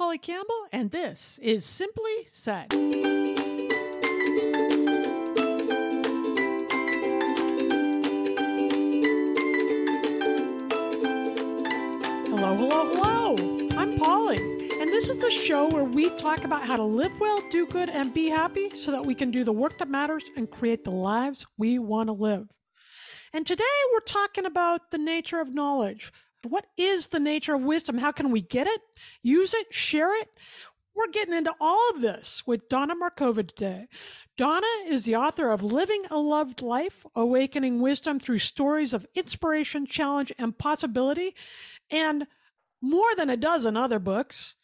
Polly Campbell, and this is Simply Said. Hello, hello, hello. I'm Polly, and this is the show where we talk about how to live well, do good, and be happy so that we can do the work that matters and create the lives we want to live. And today we're talking about the nature of knowledge. What is the nature of wisdom? How can we get it, use it, share it? We're getting into all of this with Dawna Markova today. Dawna is the author of Living a Loved Life, Awakening Wisdom Through Stories of Inspiration, Challenge, and Possibility, and more than a dozen other books.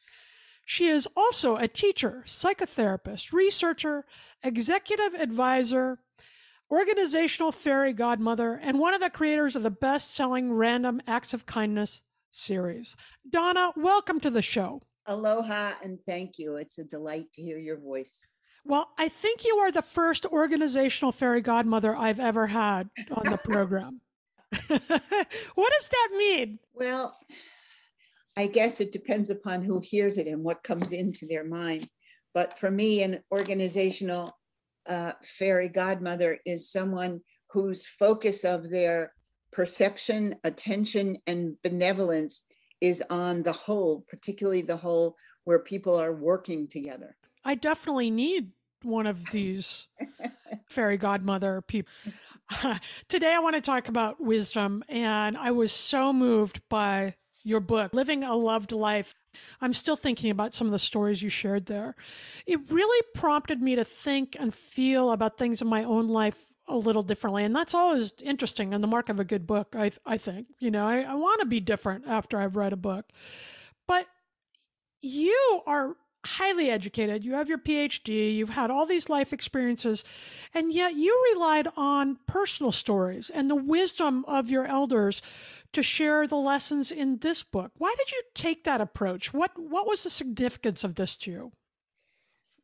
She is also a teacher, psychotherapist, researcher, executive advisor, organizational fairy godmother, and one of the creators of the best selling Random Acts of Kindness series. Dawna, welcome to the show. Aloha and thank you. It's a delight to hear your voice. Well, I think you are the first organizational fairy godmother I've ever had on the program. what does that mean? Well, I guess it depends upon who hears it and what comes into their mind. But for me, an organizational uh, fairy godmother is someone whose focus of their perception, attention, and benevolence is on the whole, particularly the whole where people are working together. I definitely need one of these fairy godmother people. Today, I want to talk about wisdom, and I was so moved by your book, Living a Loved Life. I'm still thinking about some of the stories you shared there. It really prompted me to think and feel about things in my own life a little differently. And that's always interesting and the mark of a good book, I, I think. You know, I, I want to be different after I've read a book. But you are highly educated, you have your PhD, you've had all these life experiences, and yet you relied on personal stories and the wisdom of your elders to share the lessons in this book. Why did you take that approach? What what was the significance of this to you?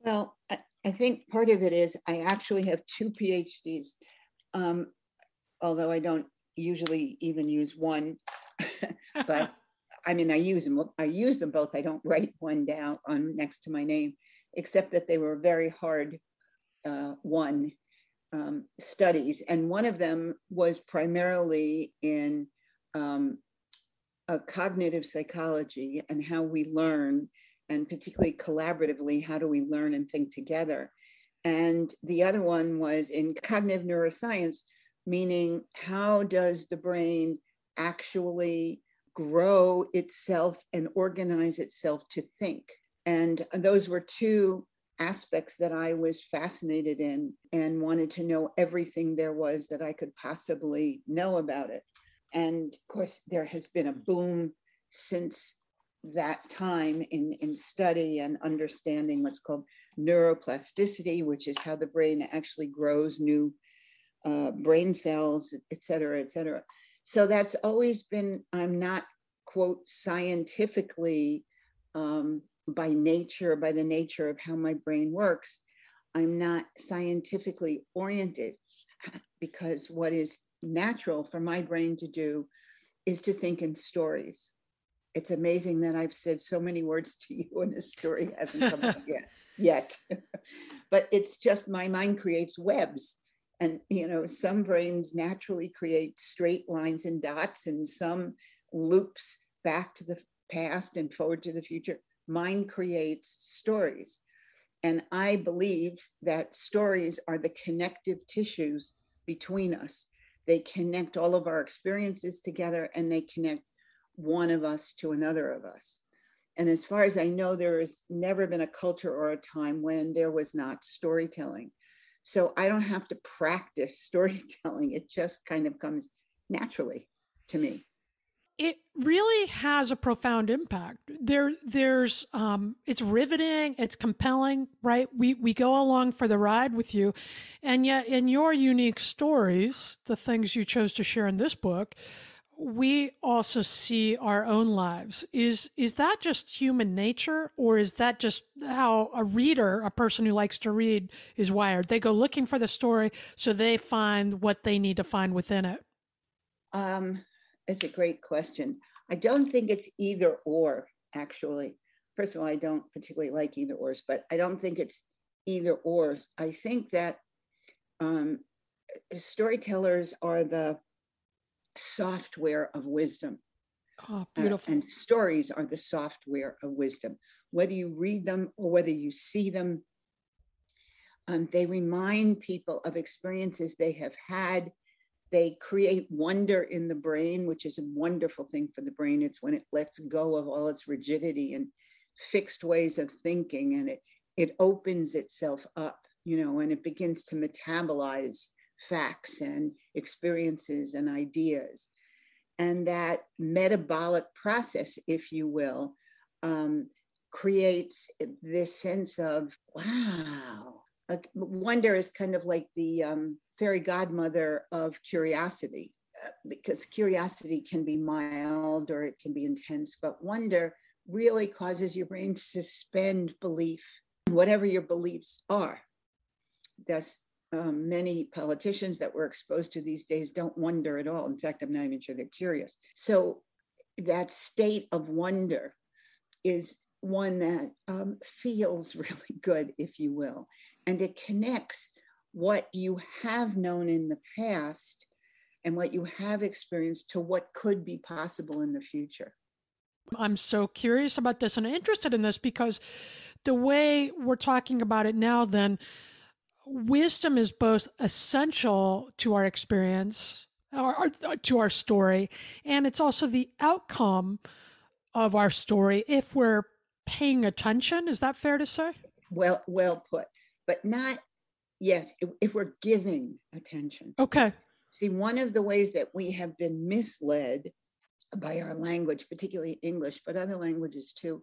Well, I, I think part of it is I actually have two PhDs, um, although I don't usually even use one. but I mean, I use them. I use them both. I don't write one down on next to my name, except that they were very hard uh, one um, studies, and one of them was primarily in um, cognitive psychology and how we learn, and particularly collaboratively, how do we learn and think together. And the other one was in cognitive neuroscience, meaning how does the brain actually grow itself and organize itself to think. And those were two aspects that I was fascinated in and wanted to know everything there was that I could possibly know about it. And of course, there has been a boom since that time in, in study and understanding what's called neuroplasticity, which is how the brain actually grows new uh, brain cells, et cetera, et cetera. So that's always been, I'm not, quote, scientifically um, by nature, by the nature of how my brain works, I'm not scientifically oriented because what is natural for my brain to do is to think in stories. It's amazing that I've said so many words to you and a story hasn't come out yet. Yet, but it's just my mind creates webs and you know some brains naturally create straight lines and dots and some loops back to the past and forward to the future mind creates stories and i believe that stories are the connective tissues between us they connect all of our experiences together and they connect one of us to another of us and as far as i know there has never been a culture or a time when there was not storytelling so I don't have to practice storytelling. It just kind of comes naturally to me. It really has a profound impact. There, there's, um, it's riveting. It's compelling, right? We we go along for the ride with you, and yet in your unique stories, the things you chose to share in this book, we also see our own lives. Is is that just human nature, or is that just how a reader, a person who likes to read, is wired? They go looking for the story, so they find what they need to find within it. Um, it's a great question. I don't think it's either or. Actually, first of all, I don't particularly like either ors, but I don't think it's either ors. I think that um, storytellers are the software of wisdom. Oh, beautiful. Uh, and stories are the software of wisdom. Whether you read them or whether you see them, um, they remind people of experiences they have had. They create wonder in the brain, which is a wonderful thing for the brain. It's when it lets go of all its rigidity and fixed ways of thinking and it, it opens itself up, you know, and it begins to metabolize facts and experiences and ideas. And that metabolic process, if you will, um, creates this sense of wow. Wonder is kind of like the um, fairy godmother of curiosity, uh, because curiosity can be mild or it can be intense, but wonder really causes your brain to suspend belief, whatever your beliefs are. Thus, um, many politicians that we're exposed to these days don't wonder at all. In fact, I'm not even sure they're curious. So that state of wonder is one that um, feels really good, if you will, and it connects what you have known in the past and what you have experienced to what could be possible in the future. I'm so curious about this and interested in this because the way we're talking about it now, then, wisdom is both essential to our experience or, or, to our story and it's also the outcome of our story if we're paying attention. Is that fair to say? Well well put but not yes if, if we're giving attention okay see one of the ways that we have been misled by our language particularly english but other languages too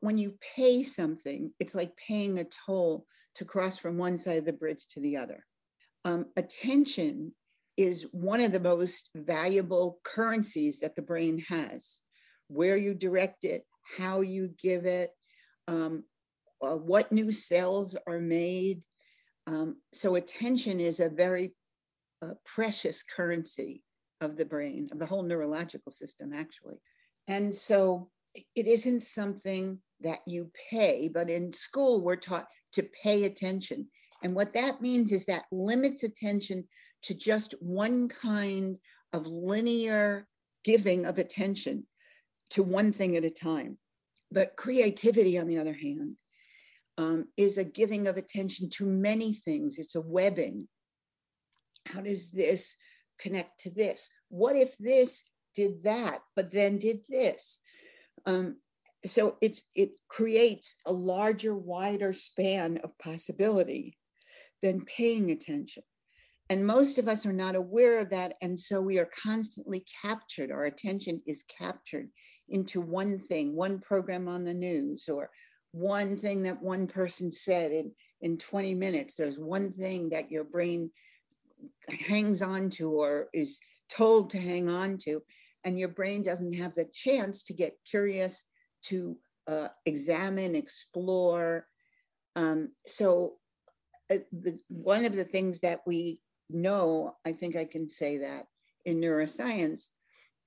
when you pay something, it's like paying a toll to cross from one side of the bridge to the other. Um, attention is one of the most valuable currencies that the brain has. Where you direct it, how you give it, um, uh, what new cells are made. Um, so, attention is a very uh, precious currency of the brain, of the whole neurological system, actually. And so, it isn't something that you pay, but in school, we're taught to pay attention. And what that means is that limits attention to just one kind of linear giving of attention to one thing at a time. But creativity, on the other hand, um, is a giving of attention to many things. It's a webbing. How does this connect to this? What if this did that, but then did this? Um, so it's it creates a larger, wider span of possibility than paying attention. And most of us are not aware of that. And so we are constantly captured. Our attention is captured into one thing, one program on the news, or one thing that one person said in, in 20 minutes. There's one thing that your brain hangs on to or is told to hang on to and your brain doesn't have the chance to get curious, to uh, examine, explore. Um, so, uh, the, one of the things that we know, I think I can say that in neuroscience,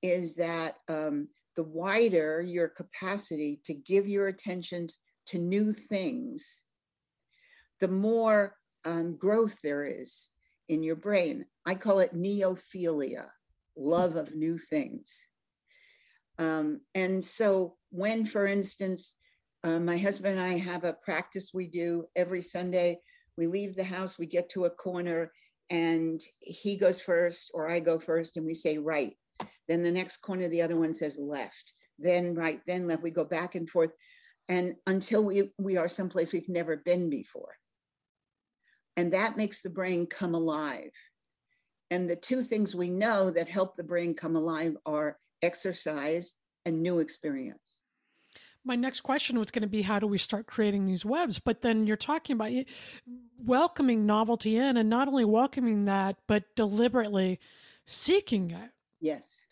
is that um, the wider your capacity to give your attention to new things, the more um, growth there is in your brain. I call it neophilia love of new things. Um, and so, when, for instance, uh, my husband and I have a practice we do every Sunday, we leave the house, we get to a corner, and he goes first, or I go first, and we say right. Then the next corner, the other one says left, then right, then left. We go back and forth, and until we, we are someplace we've never been before. And that makes the brain come alive. And the two things we know that help the brain come alive are exercise and new experience. My next question was going to be how do we start creating these webs? But then you're talking about eh, welcoming novelty in and not only welcoming that, but deliberately seeking it. Yes.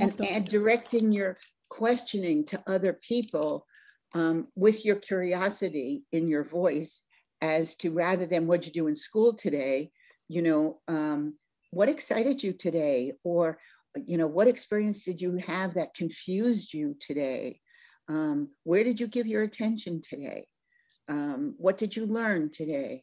And, and, directing your questioning to other people um, with your curiosity in your voice as to rather than what you do in school today, you know, um, what excited you today or you know what experience did you have that confused you today Um, where did you give your attention today? Um, what did you learn today?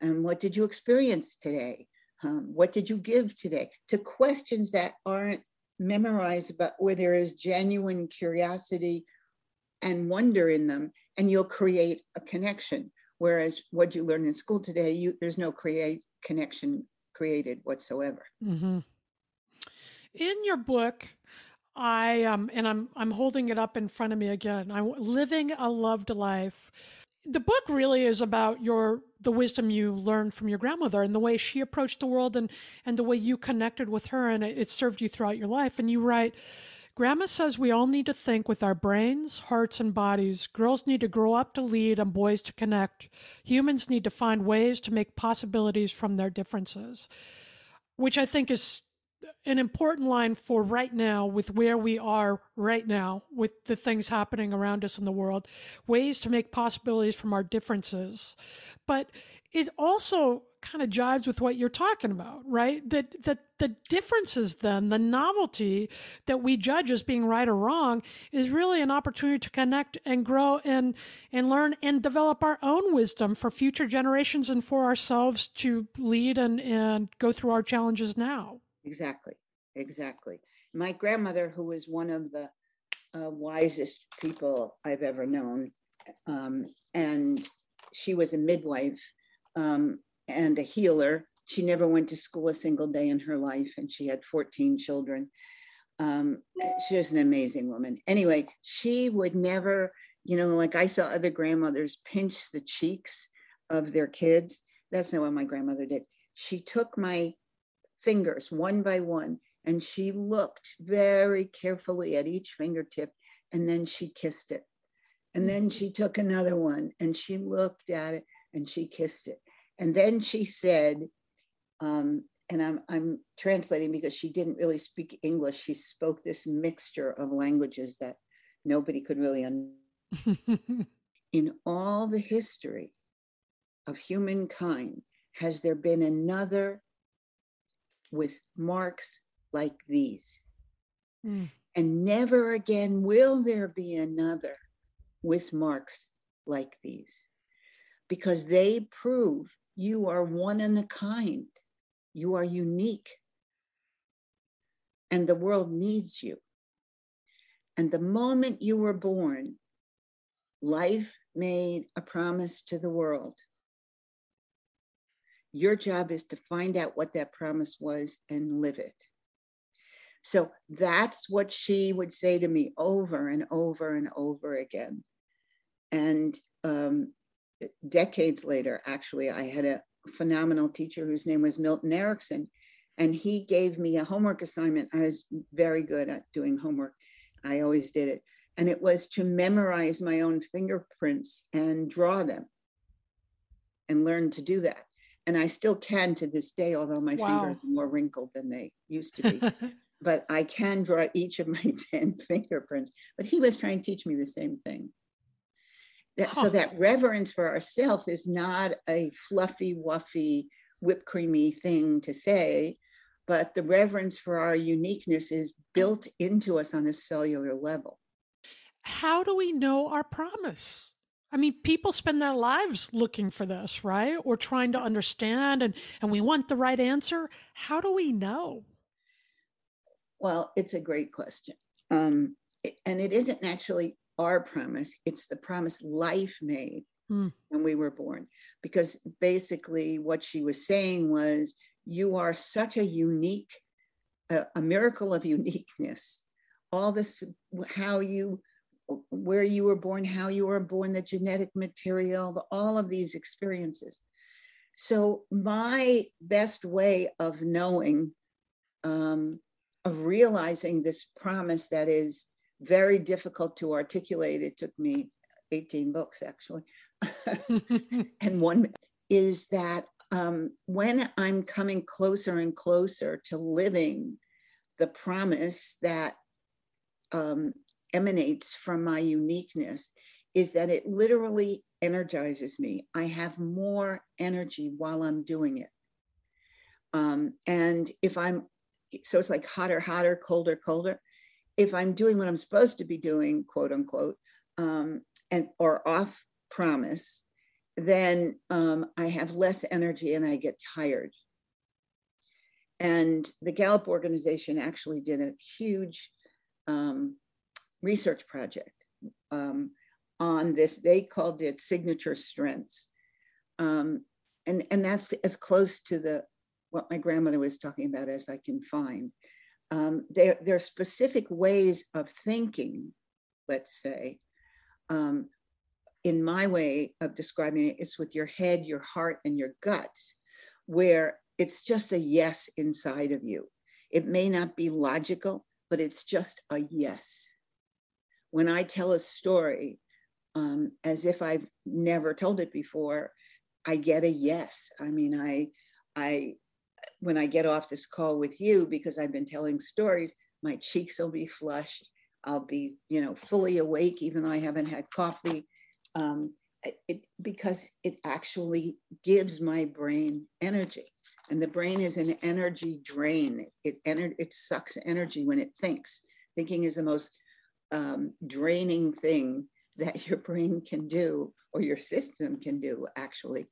And what did you experience today? Um, what did you give today? To questions that aren't memorized, but where there is genuine curiosity and wonder in them, and you'll create a connection. Whereas what you learn in school today, you, there's no create connection created whatsoever. Mm-hmm. In your book, I um, and I'm I'm holding it up in front of me again. I'm living a loved life. The book really is about your the wisdom you learned from your grandmother and the way she approached the world and and the way you connected with her and it, it served you throughout your life. And you write, Grandma says we all need to think with our brains, hearts, and bodies. Girls need to grow up to lead and boys to connect. Humans need to find ways to make possibilities from their differences, which I think is an important line for right now with where we are right now with the things happening around us in the world ways to make possibilities from our differences but it also kind of jives with what you're talking about right that that the differences then the novelty that we judge as being right or wrong is really an opportunity to connect and grow and and learn and develop our own wisdom for future generations and for ourselves to lead and and go through our challenges now Exactly, exactly. My grandmother, who was one of the uh, wisest people I've ever known, um, and she was a midwife um, and a healer. She never went to school a single day in her life, and she had 14 children. Um, she was an amazing woman. Anyway, she would never, you know, like I saw other grandmothers pinch the cheeks of their kids. That's not what my grandmother did. She took my fingers one by one. And she looked very carefully at each fingertip and then she kissed it. And then she took another one and she looked at it and she kissed it. And then she said, um, and I'm, I'm translating because she didn't really speak English. She spoke this mixture of languages that nobody could really understand. In all the history of humankind, has there been another with marks like these. Mm. And never again will there be another with marks like these because they prove you are one in a kind, you are unique, and the world needs you. And the moment you were born, life made a promise to the world your job is to find out what that promise was and live it. So that's what she would say to me over and over and over again. And um, decades later, actually, I had a phenomenal teacher whose name was Milton Erickson, and he gave me a homework assignment. I was very good at doing homework, I always did it. And it was to memorize my own fingerprints and draw them and learn to do that and I still can to this day, although my wow. fingers are more wrinkled than they used to be. but I can draw each of my 10 fingerprints. But he was trying to teach me the same thing. That, huh. So that reverence for ourself is not a fluffy, wuffy, whipped creamy thing to say, but the reverence for our uniqueness is built into us on a cellular level. How do we know our promise? I mean, people spend their lives looking for this, right? Or trying to understand, and, and we want the right answer. How do we know? Well, it's a great question. Um, and it isn't actually our promise, it's the promise life made mm. when we were born. Because basically, what she was saying was, you are such a unique, a, a miracle of uniqueness. All this, how you where you were born, how you were born, the genetic material, the, all of these experiences. So, my best way of knowing, um, of realizing this promise that is very difficult to articulate, it took me 18 books actually, and one is that um, when I'm coming closer and closer to living the promise that um, emanates from my uniqueness is that it literally energizes me. I have more energy while I'm doing it. Um, and if I'm, so it's like hotter, hotter, colder, colder. If I'm doing what I'm supposed to be doing, quote unquote, um, and or off promise, then um, I have less energy and I get tired. And the Gallup organization actually did a huge um, research project um, on this. They called it signature strengths. Um, and, and that's as close to the what my grandmother was talking about as I can find. Um, there, there are specific ways of thinking, let's say, um, in my way of describing it, it's with your head, your heart, and your guts, where it's just a yes inside of you. It may not be logical, but it's just a yes. When I tell a story, um, as if I've never told it before, I get a yes. I mean, I, I, when I get off this call with you, because I've been telling stories, my cheeks will be flushed. I'll be, you know, fully awake, even though I haven't had coffee um, it, because it actually gives my brain energy. And the brain is an energy drain. It, ener- it sucks energy when it thinks. Thinking is the most um, draining thing that your brain can do or your system can do, actually,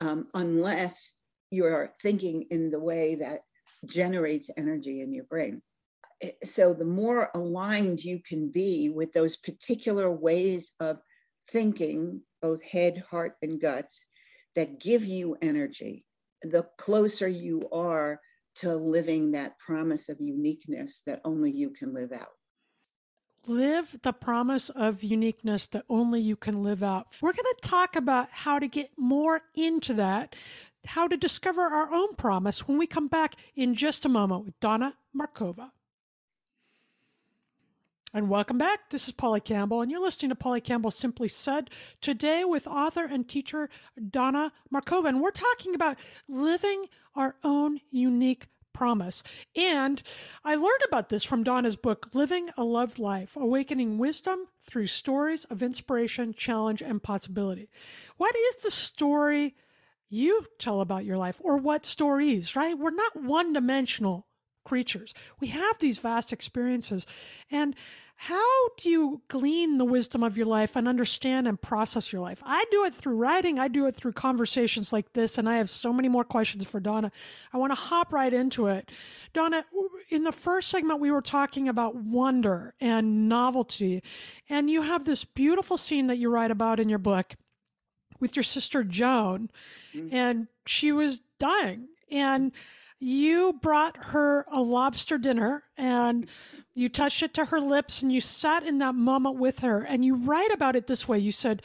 um, unless you're thinking in the way that generates energy in your brain. So, the more aligned you can be with those particular ways of thinking, both head, heart, and guts, that give you energy, the closer you are to living that promise of uniqueness that only you can live out. Live the promise of uniqueness that only you can live out. We're going to talk about how to get more into that, how to discover our own promise when we come back in just a moment with Dawna Markova. And welcome back. This is Polly Campbell, and you're listening to Polly Campbell Simply Said today with author and teacher Dawna Markova. And we're talking about living our own unique promise. And I learned about this from Dawna's book, Living a Loved Life Awakening Wisdom Through Stories of Inspiration, Challenge, and Possibility. What is the story you tell about your life, or what stories, right? We're not one dimensional creatures. We have these vast experiences. And how do you glean the wisdom of your life and understand and process your life? I do it through writing, I do it through conversations like this, and I have so many more questions for Dawna. I want to hop right into it. Dawna, in the first segment, we were talking about wonder and novelty, and you have this beautiful scene that you write about in your book with your sister Joan, mm-hmm. and she was dying. And you brought her a lobster dinner and you touched it to her lips and you sat in that moment with her and you write about it this way you said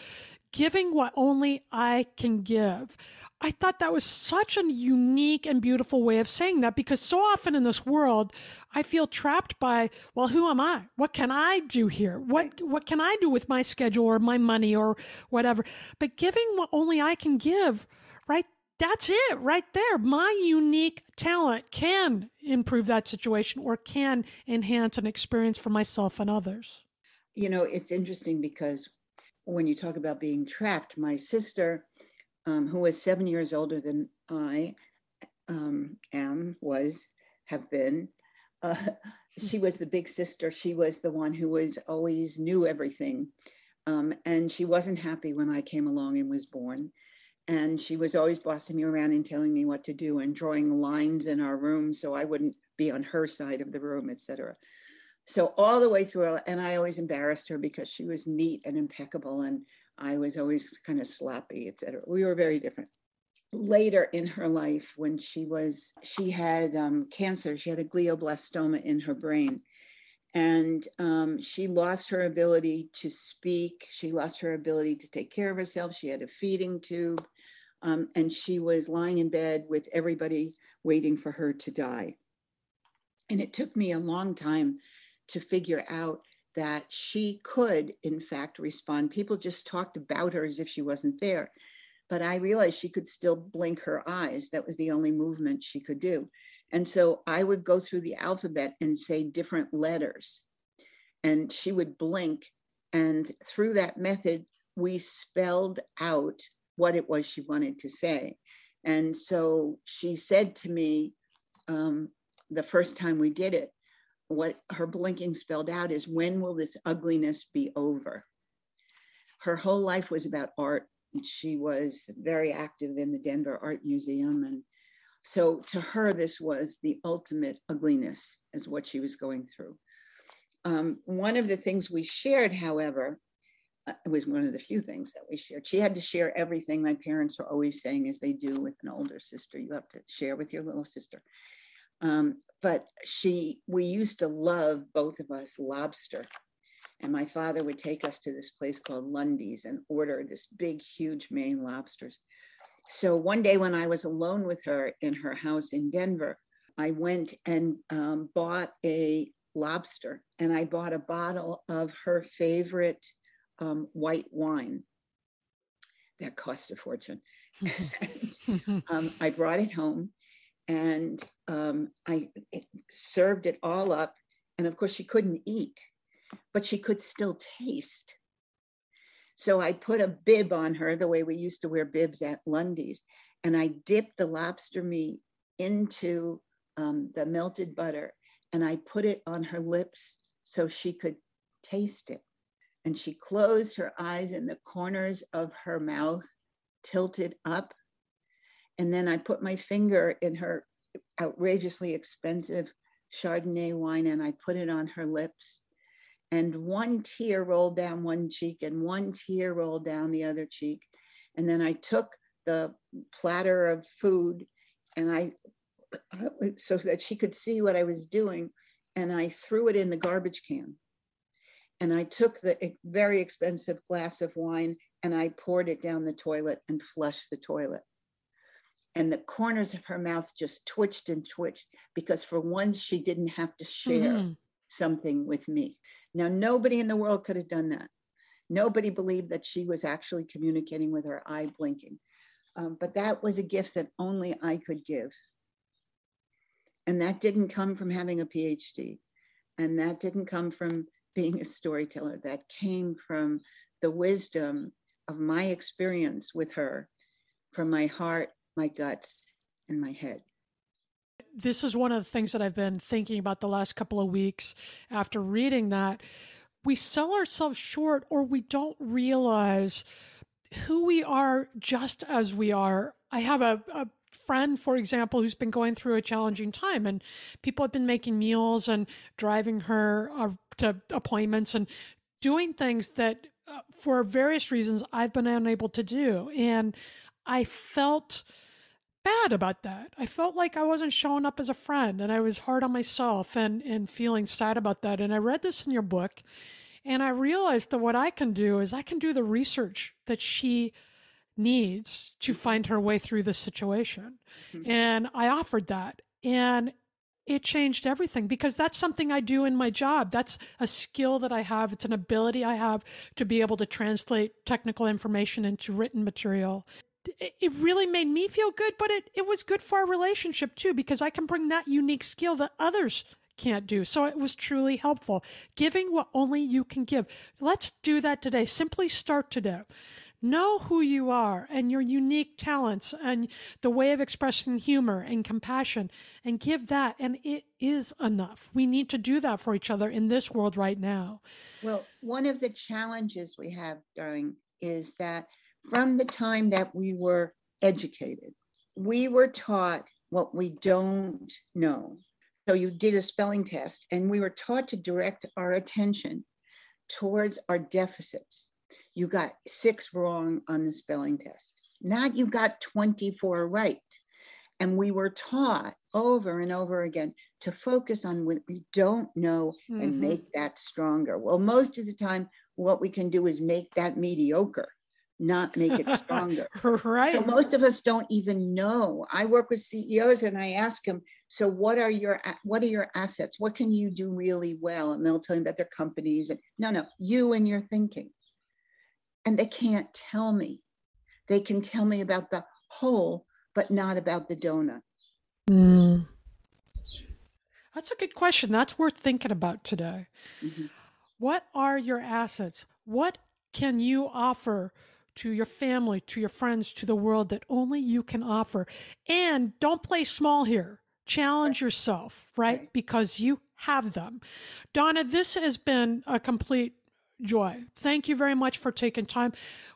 giving what only i can give i thought that was such a unique and beautiful way of saying that because so often in this world i feel trapped by well who am i what can i do here what what can i do with my schedule or my money or whatever but giving what only i can give right that's it right there. My unique talent can improve that situation or can enhance an experience for myself and others. You know, it's interesting because when you talk about being trapped, my sister, um, who was seven years older than I um, am, was, have been, uh, she was the big sister. She was the one who was always knew everything. Um, and she wasn't happy when I came along and was born and she was always bossing me around and telling me what to do and drawing lines in our room so I wouldn't be on her side of the room, etc. So all the way through, and I always embarrassed her because she was neat and impeccable, and I was always kind of sloppy, etc. We were very different. Later in her life, when she was, she had um, cancer. She had a glioblastoma in her brain, and um, she lost her ability to speak. She lost her ability to take care of herself. She had a feeding tube. Um, and she was lying in bed with everybody waiting for her to die. And it took me a long time to figure out that she could, in fact, respond. People just talked about her as if she wasn't there. But I realized she could still blink her eyes. That was the only movement she could do. And so I would go through the alphabet and say different letters. And she would blink. And through that method, we spelled out what it was she wanted to say. And so she said to me um, the first time we did it, what her blinking spelled out is when will this ugliness be over? her whole life was about art. And she was very active in the Denver Art Museum. And so to her, this was the ultimate ugliness, is what she was going through. Um, one of the things we shared, however, uh, it was one of the few things that we shared. She had to share everything. My parents were always saying, as they do with an older sister, you have to share with your little sister. Um, but she, we used to love both of us lobster. And my father would take us to this place called Lundy's and order this big, huge Maine lobsters. So one day when I was alone with her in her house in Denver, I went and um, bought a lobster and I bought a bottle of her favorite um, white wine that cost a fortune. and, um, I brought it home and um, I served it all up. And of course, she couldn't eat, but she could still taste. So I put a bib on her the way we used to wear bibs at Lundy's. And I dipped the lobster meat into um, the melted butter and I put it on her lips so she could taste it. And she closed her eyes in the corners of her mouth, tilted up. And then I put my finger in her outrageously expensive Chardonnay wine and I put it on her lips. And one tear rolled down one cheek and one tear rolled down the other cheek. And then I took the platter of food and I, so that she could see what I was doing, and I threw it in the garbage can and I took the very expensive glass of wine and I poured it down the toilet and flushed the toilet. And the corners of her mouth just twitched and twitched because for once she didn't have to share mm-hmm. something with me. Now, nobody in the world could have done that. Nobody believed that she was actually communicating with her eye blinking. Um, but that was a gift that only I could give. And that didn't come from having a PhD. And that didn't come from being a storyteller that came from the wisdom of my experience with her from my heart, my guts, and my head. This is one of the things that I've been thinking about the last couple of weeks after reading that. We sell ourselves short or we don't realize who we are just as we are. I have a, a friend, for example, who's been going through a challenging time, and people have been making meals and driving her uh, to appointments and doing things that, uh, for various reasons, I've been unable to do. And I felt bad about that. I felt like I wasn't showing up as a friend, and I was hard on myself and and feeling sad about that. And I read this in your book, and I realized that what I can do is I can do the research that she needs to find her way through this situation. Mm-hmm. And I offered that. And it changed everything because that's something I do in my job. That's a skill that I have. It's an ability I have to be able to translate technical information into written material. It really made me feel good, but it, it was good for our relationship too, because I can bring that unique skill that others can't do. So it was truly helpful. Giving what only you can give. Let's do that today. Simply start today. Know who you are and your unique talents and the way of expressing humor and compassion and give that. And it is enough. We need to do that for each other in this world right now. Well, one of the challenges we have, darling, is that from the time that we were educated, we were taught what we don't know. So you did a spelling test, and we were taught to direct our attention towards our deficits you got six wrong on the spelling test. Not you got 24 right. And we were taught over and over again to focus on what we don't know mm-hmm. and make that stronger. Well, most of the time, what we can do is make that mediocre, not make it stronger. right. So most of us don't even know. I work with CEOs and I ask them, so what are your what are your assets? What can you do really well? And they'll tell me about their companies. And no, no, you and your thinking and they can't tell me. They can tell me about the whole, but not about the donut. Mm. That's a good question. That's worth thinking about today. Mm-hmm. What are your assets? What can you offer to your family, to your friends, to the world that only you can offer? And don't play small here. Challenge right. yourself, right? right? Because you have them. Dawna, this has been a complete joy. Thank you very much for taking time.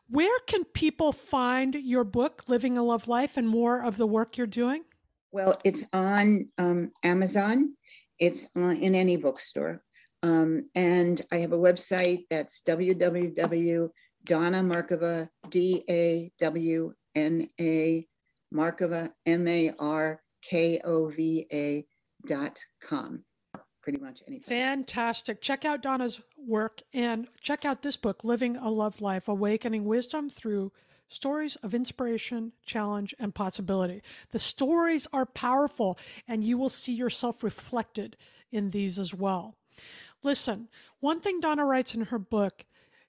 Where can people find your book, Living a Love Life, and more of the work you're doing? Well, it's on um, Amazon. It's in any bookstore. Um, and I have a website that's www Dawna Markova, D A W N A Markova, M A R K O V A dot com. Pretty much anything. Fantastic. Check out Dawna's work and check out this book, Living a Love Life Awakening Wisdom Through Stories of Inspiration, Challenge, and Possibility. The stories are powerful, and you will see yourself reflected in these as well. Listen, one thing Dawna writes in her book,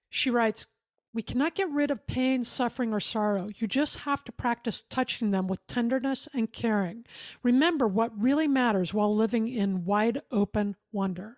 she writes, we cannot get rid of pain, suffering, or sorrow. You just have to practice touching them with tenderness and caring. Remember what really matters while living in wide open wonder.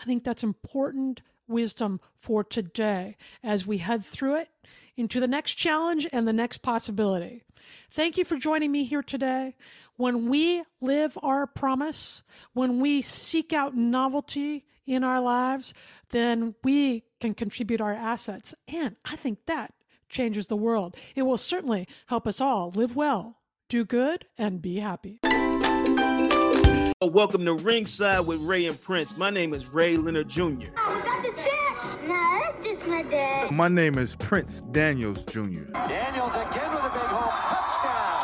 I think that's important wisdom for today as we head through it into the next challenge and the next possibility. Thank you for joining me here today. When we live our promise, when we seek out novelty in our lives, then we can contribute our assets. And I think that changes the world. It will certainly help us all live well, do good, and be happy. Welcome to Ringside with Ray and Prince. My name is Ray Leonard Jr. Oh, is that the shit? No, that's just my dad. My name is Prince Daniels Jr. Daniels again with a big hole. Touchdown.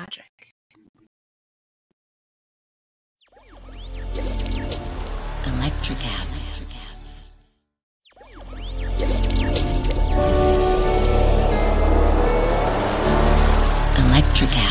magic. Electricast. Electric acid.